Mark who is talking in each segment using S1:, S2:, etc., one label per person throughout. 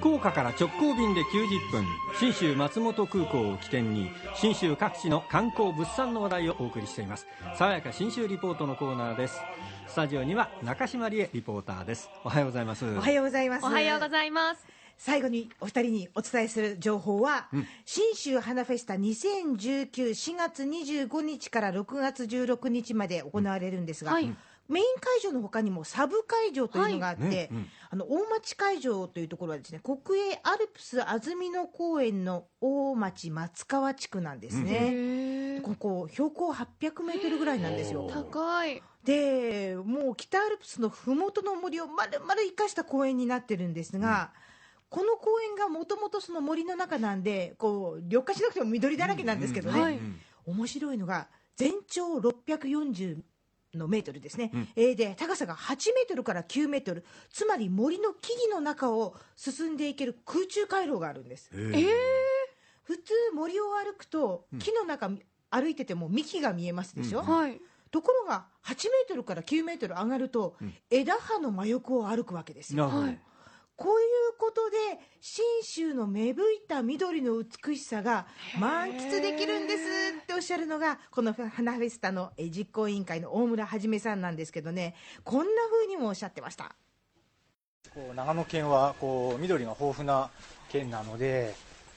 S1: 福岡から直行便で90分信州松本空港を起点に信州各地の観光物産の話題をお送りしています。爽やか信州リポートのコーナーです。スタジオには中島理恵リポーターです。おはようございます。
S2: おはようございます。
S3: おはようございます。
S2: 最後にお二人にお伝えする情報は、うん、新州花フェスタ20194月25日から6月16日まで行われるんですが、はいメイン会場のほかにもサブ会場というのがあって、はい。ねうん、あの大町会場というところはですね国営アルプス安曇野公園の大町松川地区なんですね、ここ標高800メートルぐらいなんですよ。
S3: 高い。
S2: でもう北アルプスの麓の森をまるまる生かした公園になってるんですが、うん、この公園がもともとその森の中なんでこう緑化しなくても緑だらけなんですけどね、うんうんはい、面白いのが全長640のメートルですね、うん、えー、で高さが8メートルから9メートル。つまり森の木々の中を進んでいける空中回廊があるんです。えー、普通森を歩くと木の中歩いてても幹が見えますでしょ、うん。はい、ところが8メートルから9メートル上がると、枝葉の真横を歩くわけですよ、はいこういうことで信州の芽吹いた緑の美しさが満喫できるんですっておっしゃるのがこの花フェスタの実行委員会の大村はじめさんなんですけどね。こんなふうにもおっしゃってました。
S4: こう長野県はこう緑が豊富な県なので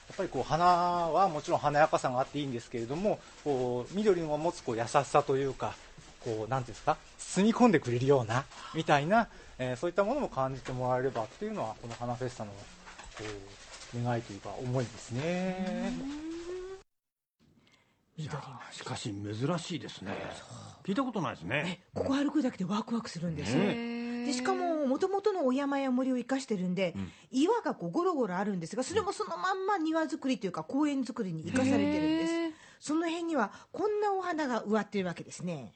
S4: やっぱりこう花はもちろん華やかさがあっていいんですけれどもこう緑が持つこう優しさというかこうなんですか？包み込んでくれるようなみたいなえー、そういったものも感じてもらえればっていうのはこの花フェスタのこう願いというか思いですね。
S1: いやしかし珍しいですね。聞いたことないですね。
S2: ここ歩くだけでワクワクするんです。よ、でしかももともとのお山や森を生かしてるんで、うん、岩がこうゴロゴロあるんですがそれもそのまんま庭作りというか公園作りに生かされてるんです。その辺にはこんなお花が植わってるわけですね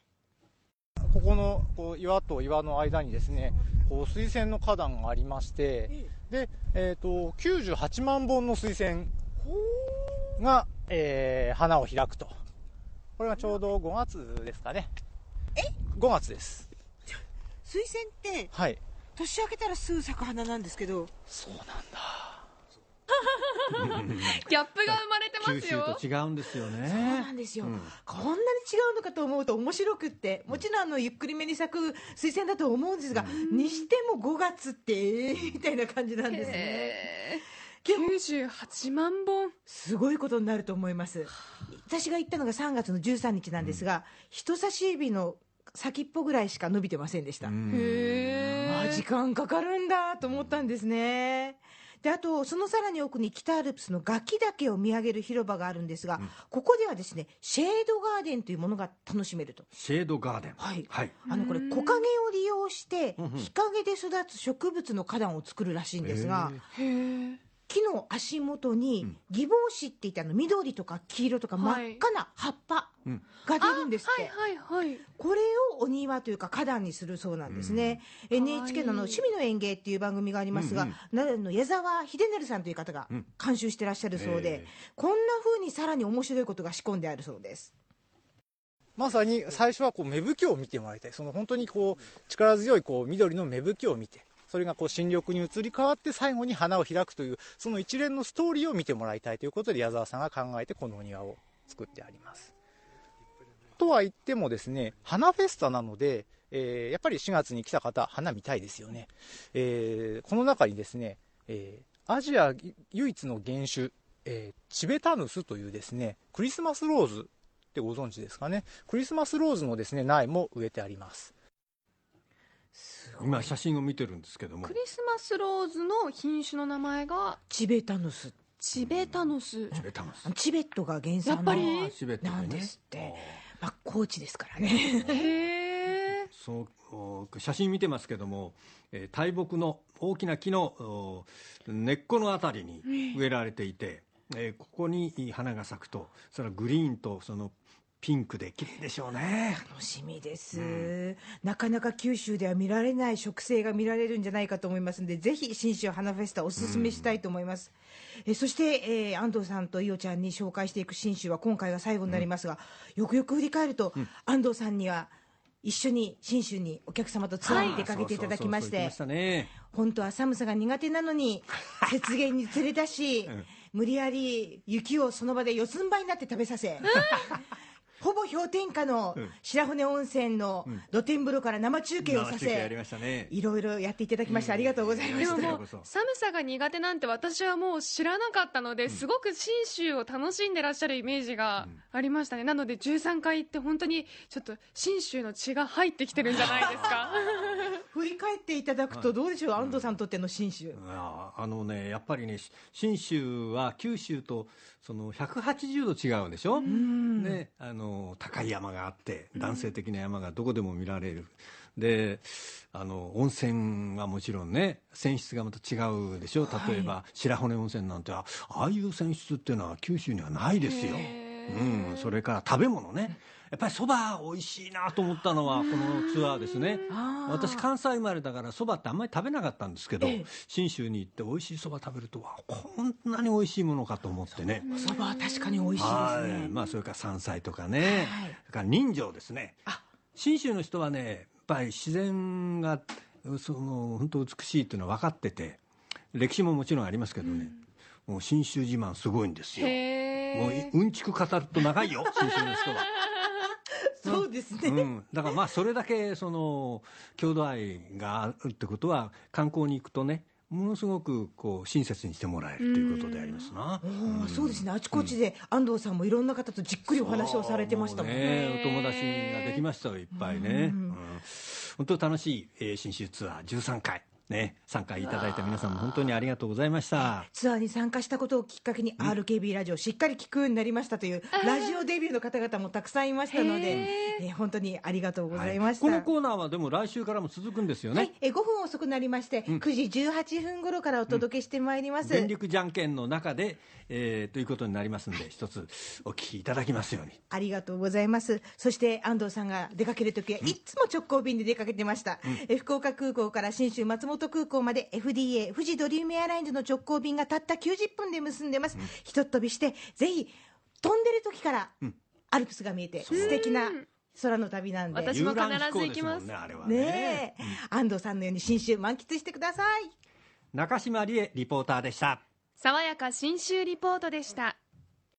S4: ここのこう岩と岩の間にですねこう水仙の花壇がありましてで、えーと、98万本の水仙が、えー、花を開くと。これがちょうど5月ですかね。
S2: え
S4: ？5月です。
S2: 水仙って
S4: はい。
S2: 年明けたらすぐ咲く花なんですけど。
S4: そうなんだ
S3: ギャップが生まれてますよ。九
S1: 州と違うんですよね。
S2: そうなんですよ、うん、こんなに違うのかと思うと面白くってもちろんあのゆっくりめに咲く水仙だと思うんですが、うん、にしても5月ってえー、みたいな感じなんですね。
S3: 98万本。
S2: すごいことになると思います。私が行ったのが3月の13日なんですが、うん、人差し指の先っぽぐらいしか伸びてませんでした。へえ時間かかるんだと思ったんですねであとそのさらに奥に北アルプスの崖岳を見上げる広場があるんですが、うん、ここではですねシェードガーデンというものが楽しめると。
S1: シェードガーデン。
S2: はい、はい、あのこれ木陰を利用して日陰で育つ植物の花壇を作るらしいんですがへえ木の足元にギボウシって言ってあの緑とか黄色とか真っ赤な葉っぱが出るんですって、はいはいはい、これをお庭というか花壇にするそうなんですね、うん、NHK のの趣味の園芸っていう番組がありますが、うんうん、の矢沢秀成さんという方が監修してらっしゃるそうで、うん、こんなふうにさらに面白いことが仕込んであるそうです。
S4: まさに最初はこう芽吹きを見てもらいたい。その本当にこう力強いこう緑の芽吹きを見てそれがこう新緑に移り変わって最後に花を開くというその一連のストーリーを見てもらいたいということで矢沢さんが考えてこのお庭を作ってあります。とは言ってもですね花フェスタなので、えー、やっぱり4月に来た方花見たいですよね、えー、この中にですね、えー、アジア唯一の原種、えチベタヌスというですねクリスマスローズってご存知ですかね。クリスマスローズのですね苗も植えてあります。
S1: 今写真を見てるんですけども。
S3: クリスマスローズの品種の名前が
S2: チベタヌス。
S3: チベタヌス。
S1: チベタヌス。
S2: チベットが原産のなんですって、まあ、高知ですからね。
S1: そう写真見てますけども、えー、大木の大きな木の根っこのあたりに植えられていて、えー、ここに花が咲くとそれはグリーンとそのピンクで綺麗でしょうね。
S2: 楽しみです、うん、なかなか九州では見られない植生が見られるんじゃないかと思いますのでぜひ信州花フェスタおすすめしたいと思います、うん、えそして、えー、安藤さんと伊代ちゃんに紹介していく信州は今回が最後になりますが、うん、よくよく振り返ると、安藤さんには一緒に信州にお客様とツアーに出かけていただきまして本当は寒さが苦手なのに 雪原に連れ出し、
S1: ん。
S2: 無理やり雪をその場で四つん這いになって食べさせ、氷点下の
S1: うん。
S2: 白骨温泉の露天風呂から生中継をさせ、
S1: ましたね。
S2: いろいろやっていただきまして、ありがとうございました。
S3: 寒さが苦手なんて私はもう知らなかったので、すごく信州を楽しんでらっしゃるイメージがありましたね、なので13回行って本当にちょっと信州の血が入ってきてるんじゃないですか
S2: 振り返っていただくと、どうでしょう、安藤さんにとっての信州。
S1: ああのねやっぱりねし信州は九州とその180度違うんでしょ、ね、あの高い山があって男性的な山がどこでも見られる、であの温泉はもちろんね泉質がまた違うでしょ？例えば、白骨温泉なんてあああいう泉質っていうのは九州にはないですよ、うん、それから食べ物ね。やっぱりそば美味しいなと思ったのはこのツアーですね。私関西生まれだからそばってあんまり食べなかったんですけど
S2: ええ。
S1: 信州に行って美味しいそば食べるとわこんなに美味しいものかと思ってね。
S2: そばは確かに美味しいです
S1: はい。
S2: ね。
S1: まあそれから山菜とかね、
S2: はい。
S1: それから人情ですね。
S2: あ。
S1: 信州の人はねやっぱり自然がその本当美しいっていうのは分かってて歴史ももちろんありますけどね、もう信州自慢すごいんですよもう
S3: へ
S1: うんちく語ると長いよ信州の人は。
S2: そうですね。
S1: うん、だからまあそれだけその郷土愛があるってことは観光に行くとねものすごくこう親切にしてもらえるということでありますな。
S2: おーそうですね、あちこちで安藤さんもいろんな方とじっくりお話をされてましたもんね。
S1: ねお友達ができましたよいっぱいね、
S2: うん
S1: うん本当楽しい、えー新州ツアー13回ね参加いただいた皆さんも本当にありがとうございました。
S2: ツアーに参加したことをきっかけに RKB ラジオをしっかり聞くようになりましたというラジオデビューの方々もたくさんいましたので、えー本当にありがとうございました。
S1: このコーナーはでも来週からも続くんですよね、
S2: はい、えー5分遅くなりまして、9時18分頃からお届けしてまいります。
S1: 電力じゃんけんの中で、えーということになりますんで一つお聞きいただきますように。
S2: ありがとうございます。そして安藤さんが出かけるときはいつも直行便で出かけてました。え福岡空港から信州松本空港まで FDA 富士ドリームエアラインズの直行便がたった90分で結んでます。ひとっ飛びしてぜひ飛んでる時からアルプスが見えて素敵な空の旅なんで。
S3: 私も必ず
S1: 行
S3: 行きます。
S1: ねあれはね。
S2: ねえ、安藤さんのように信州満喫してください。
S1: 中島理恵リポーターでした。
S3: 爽やか新州リポートでした